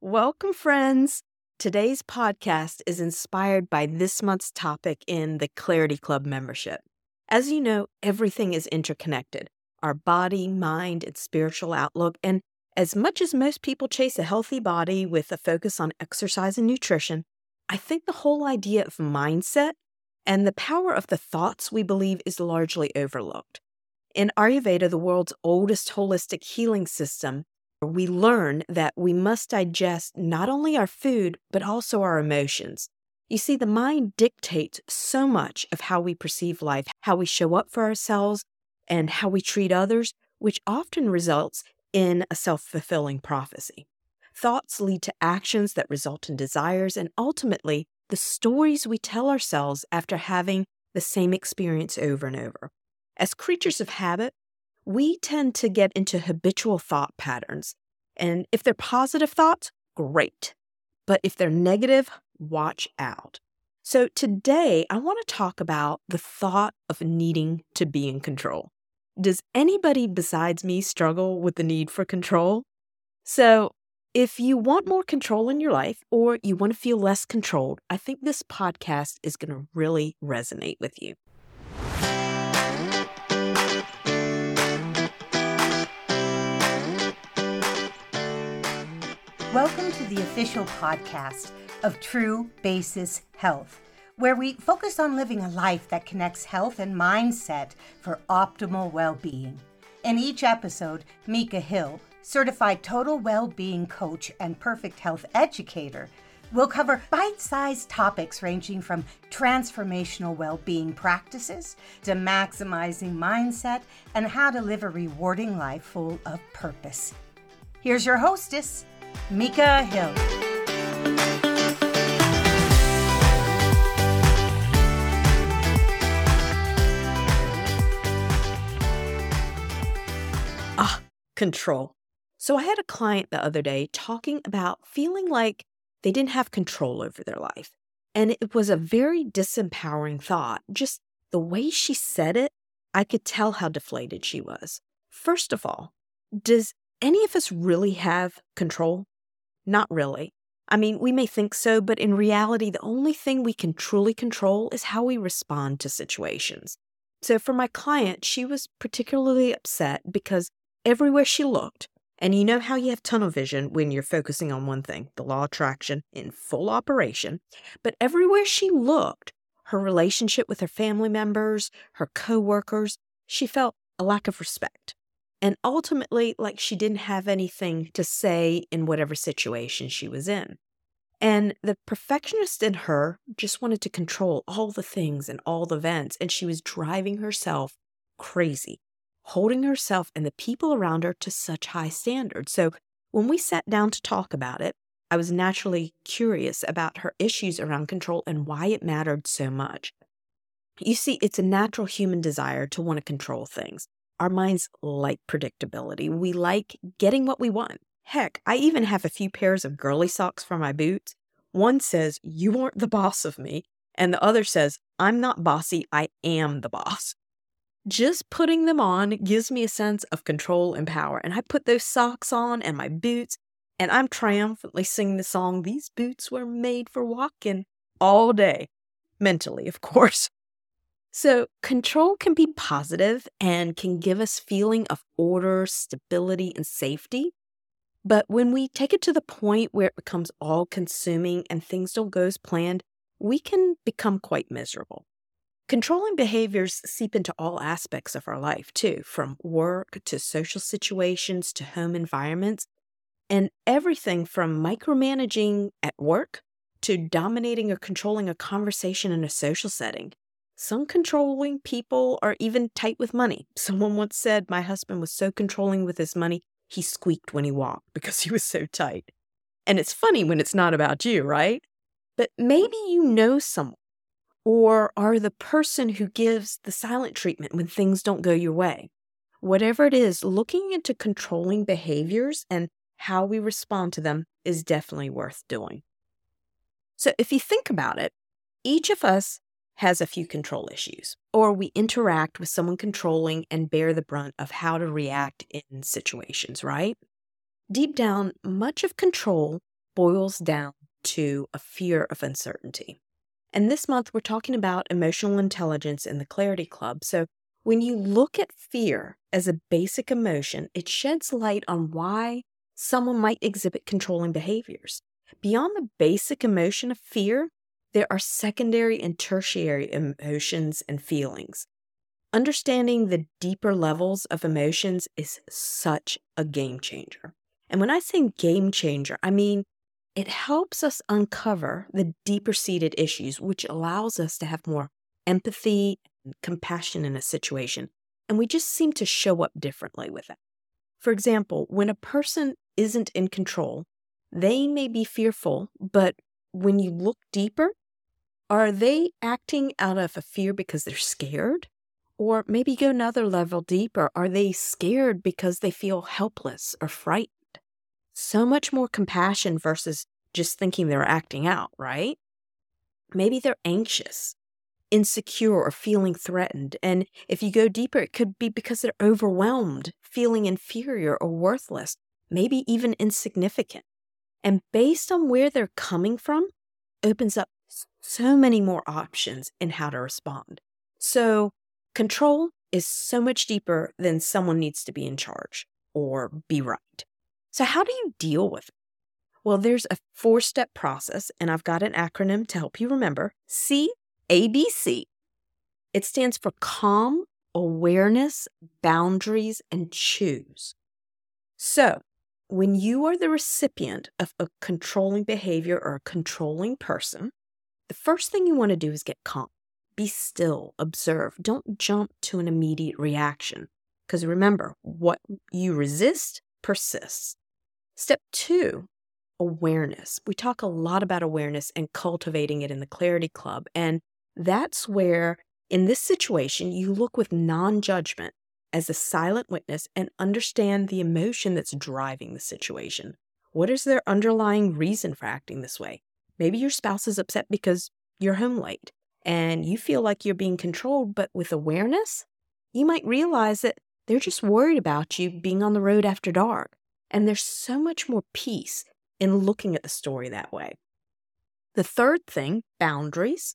Welcome, friends. Today's podcast is inspired by this month's topic in the Clarity Club membership. As you know, everything is interconnected our body, mind, and spiritual outlook. And as much as most people chase a healthy body with a focus on exercise and nutrition, I think the whole idea of mindset and the power of the thoughts we believe is largely overlooked. In Ayurveda, the world's oldest holistic healing system, we learn that we must digest not only our food, but also our emotions. You see, the mind dictates so much of how we perceive life, how we show up for ourselves, and how we treat others, which often results in a self fulfilling prophecy. Thoughts lead to actions that result in desires, and ultimately, the stories we tell ourselves after having the same experience over and over. As creatures of habit, we tend to get into habitual thought patterns. And if they're positive thoughts, great. But if they're negative, watch out. So today, I want to talk about the thought of needing to be in control. Does anybody besides me struggle with the need for control? So, if you want more control in your life or you want to feel less controlled, I think this podcast is going to really resonate with you. Welcome to the official podcast of True Basis Health, where we focus on living a life that connects health and mindset for optimal well being. In each episode, Micah Hill, certified total well being coach and perfect health educator, will cover bite sized topics ranging from transformational well being practices to maximizing mindset and how to live a rewarding life full of purpose. Here's your hostess, Micah Hill. Ah, control. So I had a client the other day talking about feeling like they didn't have control over their life. And it was a very disempowering thought. Just the way she said it, I could tell how deflated she was. First of all, does any of us really have control? Not really. I mean, we may think so, but in reality, the only thing we can truly control is how we respond to situations. So for my client, she was particularly upset because everywhere she looked, and you know how you have tunnel vision when you're focusing on one thing, the law of attraction in full operation, but everywhere she looked, her relationship with her family members, her coworkers, she felt a lack of respect. And ultimately, like she didn't have anything to say in whatever situation she was in. And the perfectionist in her just wanted to control all the things and all the events, and she was driving herself crazy, holding herself and the people around her to such high standards. So when we sat down to talk about it, I was naturally curious about her issues around control and why it mattered so much. You see, it's a natural human desire to want to control things. Our minds like predictability. We like getting what we want. Heck, I even have a few pairs of girly socks for my boots. One says, You aren't the boss of me. And the other says, I'm not bossy, I am the boss. Just putting them on gives me a sense of control and power. And I put those socks on and my boots, and I'm triumphantly singing the song, These Boots Were Made for Walking all day. Mentally, of course. So, control can be positive and can give us feeling of order, stability, and safety. But when we take it to the point where it becomes all consuming and things don't go as planned, we can become quite miserable. Controlling behaviors seep into all aspects of our life, too, from work to social situations to home environments, and everything from micromanaging at work to dominating or controlling a conversation in a social setting. Some controlling people are even tight with money. Someone once said my husband was so controlling with his money, he squeaked when he walked because he was so tight. And it's funny when it's not about you, right? But maybe you know someone or are the person who gives the silent treatment when things don't go your way. Whatever it is, looking into controlling behaviors and how we respond to them is definitely worth doing. So, if you think about it, each of us has a few control issues, or we interact with someone controlling and bear the brunt of how to react in situations, right? Deep down, much of control boils down to a fear of uncertainty. And this month, we're talking about emotional intelligence in the Clarity Club. So, when you look at fear as a basic emotion, it sheds light on why someone might exhibit controlling behaviors. Beyond the basic emotion of fear, there are secondary and tertiary emotions and feelings. Understanding the deeper levels of emotions is such a game changer. And when I say game changer, I mean it helps us uncover the deeper seated issues, which allows us to have more empathy and compassion in a situation. And we just seem to show up differently with it. For example, when a person isn't in control, they may be fearful, but when you look deeper, are they acting out of a fear because they're scared? Or maybe go another level deeper. Are they scared because they feel helpless or frightened? So much more compassion versus just thinking they're acting out, right? Maybe they're anxious, insecure, or feeling threatened. And if you go deeper, it could be because they're overwhelmed, feeling inferior or worthless, maybe even insignificant. And based on where they're coming from, opens up so many more options in how to respond. So, control is so much deeper than someone needs to be in charge or be right. So, how do you deal with it? Well, there's a four step process, and I've got an acronym to help you remember C A B C. It stands for calm, awareness, boundaries, and choose. So, when you are the recipient of a controlling behavior or a controlling person, the first thing you want to do is get calm. Be still, observe. Don't jump to an immediate reaction. Because remember, what you resist persists. Step two, awareness. We talk a lot about awareness and cultivating it in the Clarity Club. And that's where, in this situation, you look with non judgment as a silent witness and understand the emotion that's driving the situation. What is their underlying reason for acting this way? Maybe your spouse is upset because you're home late and you feel like you're being controlled, but with awareness, you might realize that they're just worried about you being on the road after dark. And there's so much more peace in looking at the story that way. The third thing, boundaries.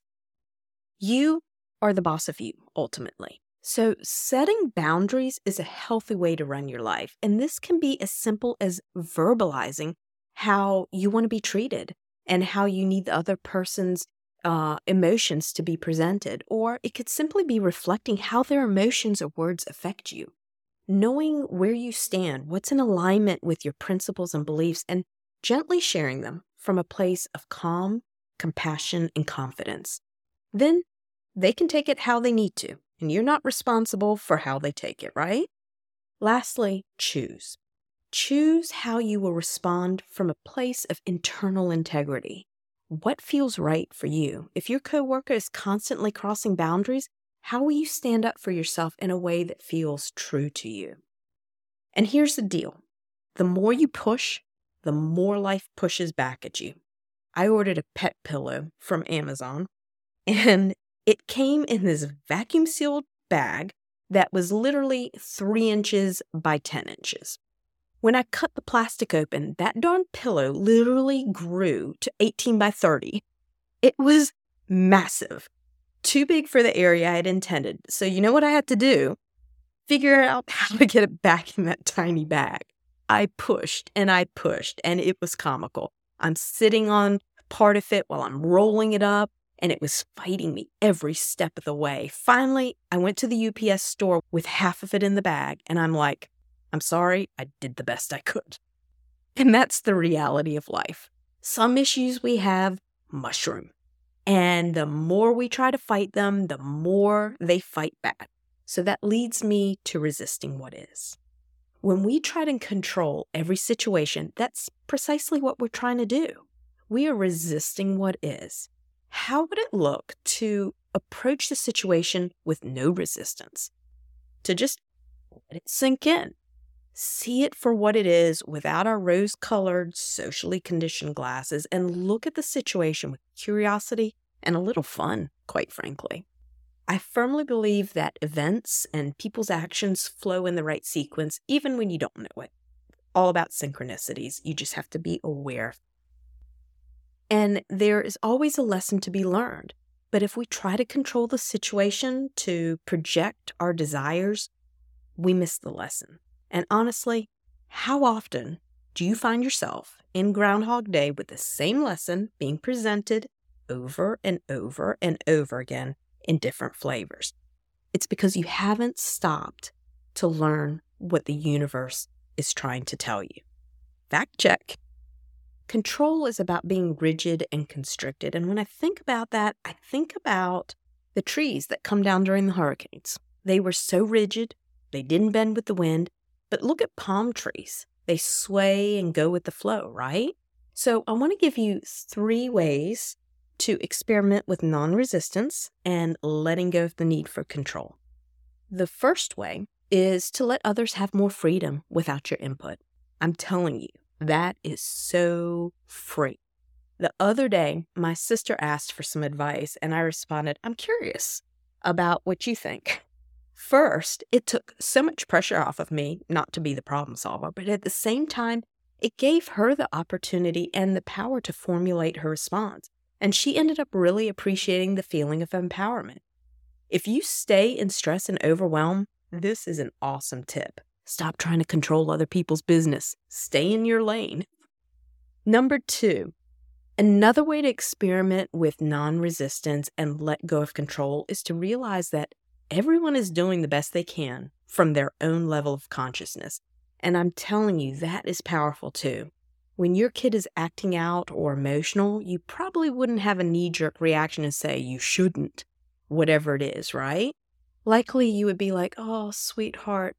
You are the boss of you, ultimately. So, setting boundaries is a healthy way to run your life. And this can be as simple as verbalizing how you want to be treated and how you need the other person's uh, emotions to be presented. Or it could simply be reflecting how their emotions or words affect you. Knowing where you stand, what's in alignment with your principles and beliefs, and gently sharing them from a place of calm, compassion, and confidence. Then they can take it how they need to and you're not responsible for how they take it, right? Lastly, choose. Choose how you will respond from a place of internal integrity. What feels right for you? If your coworker is constantly crossing boundaries, how will you stand up for yourself in a way that feels true to you? And here's the deal the more you push, the more life pushes back at you. I ordered a pet pillow from Amazon, and it came in this vacuum sealed bag that was literally three inches by 10 inches. When I cut the plastic open, that darn pillow literally grew to 18 by 30. It was massive, too big for the area I had intended. So, you know what I had to do? Figure out how to get it back in that tiny bag. I pushed and I pushed, and it was comical. I'm sitting on part of it while I'm rolling it up and it was fighting me every step of the way. Finally, I went to the UPS store with half of it in the bag, and I'm like, I'm sorry, I did the best I could. And that's the reality of life. Some issues we have mushroom. And the more we try to fight them, the more they fight back. So that leads me to resisting what is. When we try to control every situation, that's precisely what we're trying to do. We are resisting what is. How would it look to approach the situation with no resistance? To just let it sink in, see it for what it is without our rose colored, socially conditioned glasses, and look at the situation with curiosity and a little fun, quite frankly. I firmly believe that events and people's actions flow in the right sequence, even when you don't know it. All about synchronicities. You just have to be aware And there is always a lesson to be learned. But if we try to control the situation to project our desires, we miss the lesson. And honestly, how often do you find yourself in Groundhog Day with the same lesson being presented over and over and over again in different flavors? It's because you haven't stopped to learn what the universe is trying to tell you. Fact check. Control is about being rigid and constricted. And when I think about that, I think about the trees that come down during the hurricanes. They were so rigid, they didn't bend with the wind. But look at palm trees. They sway and go with the flow, right? So I want to give you three ways to experiment with non resistance and letting go of the need for control. The first way is to let others have more freedom without your input. I'm telling you, that is so free. The other day, my sister asked for some advice, and I responded, I'm curious about what you think. First, it took so much pressure off of me not to be the problem solver, but at the same time, it gave her the opportunity and the power to formulate her response. And she ended up really appreciating the feeling of empowerment. If you stay in stress and overwhelm, this is an awesome tip. Stop trying to control other people's business. Stay in your lane. Number two, another way to experiment with non resistance and let go of control is to realize that everyone is doing the best they can from their own level of consciousness. And I'm telling you, that is powerful too. When your kid is acting out or emotional, you probably wouldn't have a knee jerk reaction and say, you shouldn't, whatever it is, right? Likely you would be like, oh, sweetheart,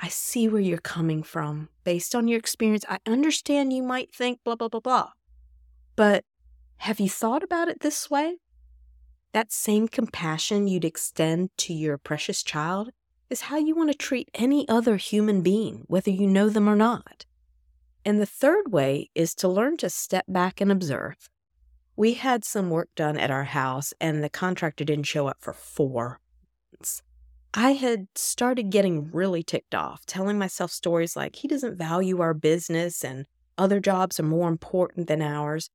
I see where you're coming from. Based on your experience, I understand you might think blah, blah, blah, blah. But have you thought about it this way? That same compassion you'd extend to your precious child is how you want to treat any other human being, whether you know them or not. And the third way is to learn to step back and observe. We had some work done at our house, and the contractor didn't show up for four months. I had started getting really ticked off, telling myself stories like he doesn't value our business and other jobs are more important than ours.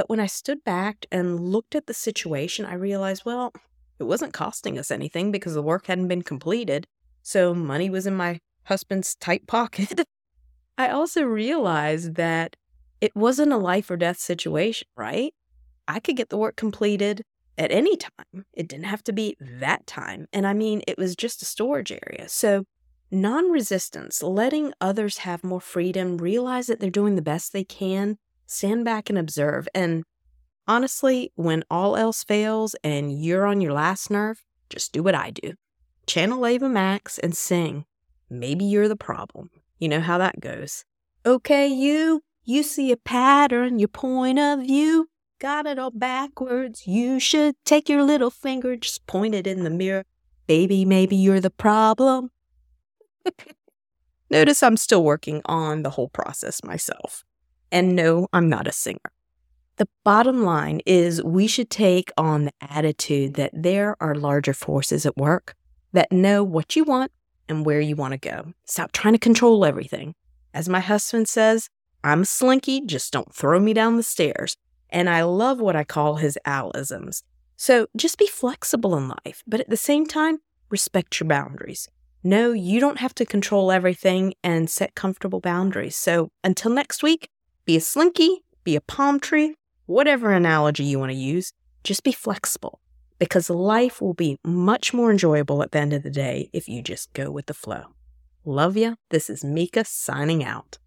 But when I stood back and looked at the situation, I realized, well, it wasn't costing us anything because the work hadn't been completed. So money was in my husband's tight pocket. I also realized that it wasn't a life or death situation, right? I could get the work completed at any time. It didn't have to be that time. And I mean, it was just a storage area. So, non resistance, letting others have more freedom, realize that they're doing the best they can, stand back and observe. And honestly, when all else fails and you're on your last nerve, just do what I do channel Ava Max and sing. Maybe you're the problem. You know how that goes. Okay, you, you see a pattern, your point of view got it all backwards. You should take your little finger, just point it in the mirror. Baby, maybe you're the problem. Notice I'm still working on the whole process myself. And no, I'm not a singer. The bottom line is we should take on the attitude that there are larger forces at work that know what you want and where you want to go. Stop trying to control everything. As my husband says, I'm slinky, just don't throw me down the stairs. And I love what I call his Alisms. So just be flexible in life, but at the same time, respect your boundaries. No, you don't have to control everything and set comfortable boundaries. So until next week, be a slinky, be a palm tree, whatever analogy you want to use, just be flexible because life will be much more enjoyable at the end of the day if you just go with the flow. Love ya. This is Micah signing out.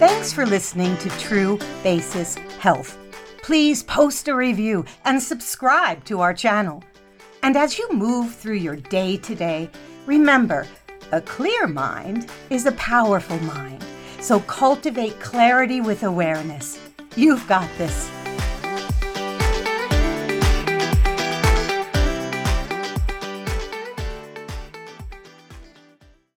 Thanks for listening to True Basis Health. Please post a review and subscribe to our channel. And as you move through your day today, remember a clear mind is a powerful mind. So cultivate clarity with awareness. You've got this.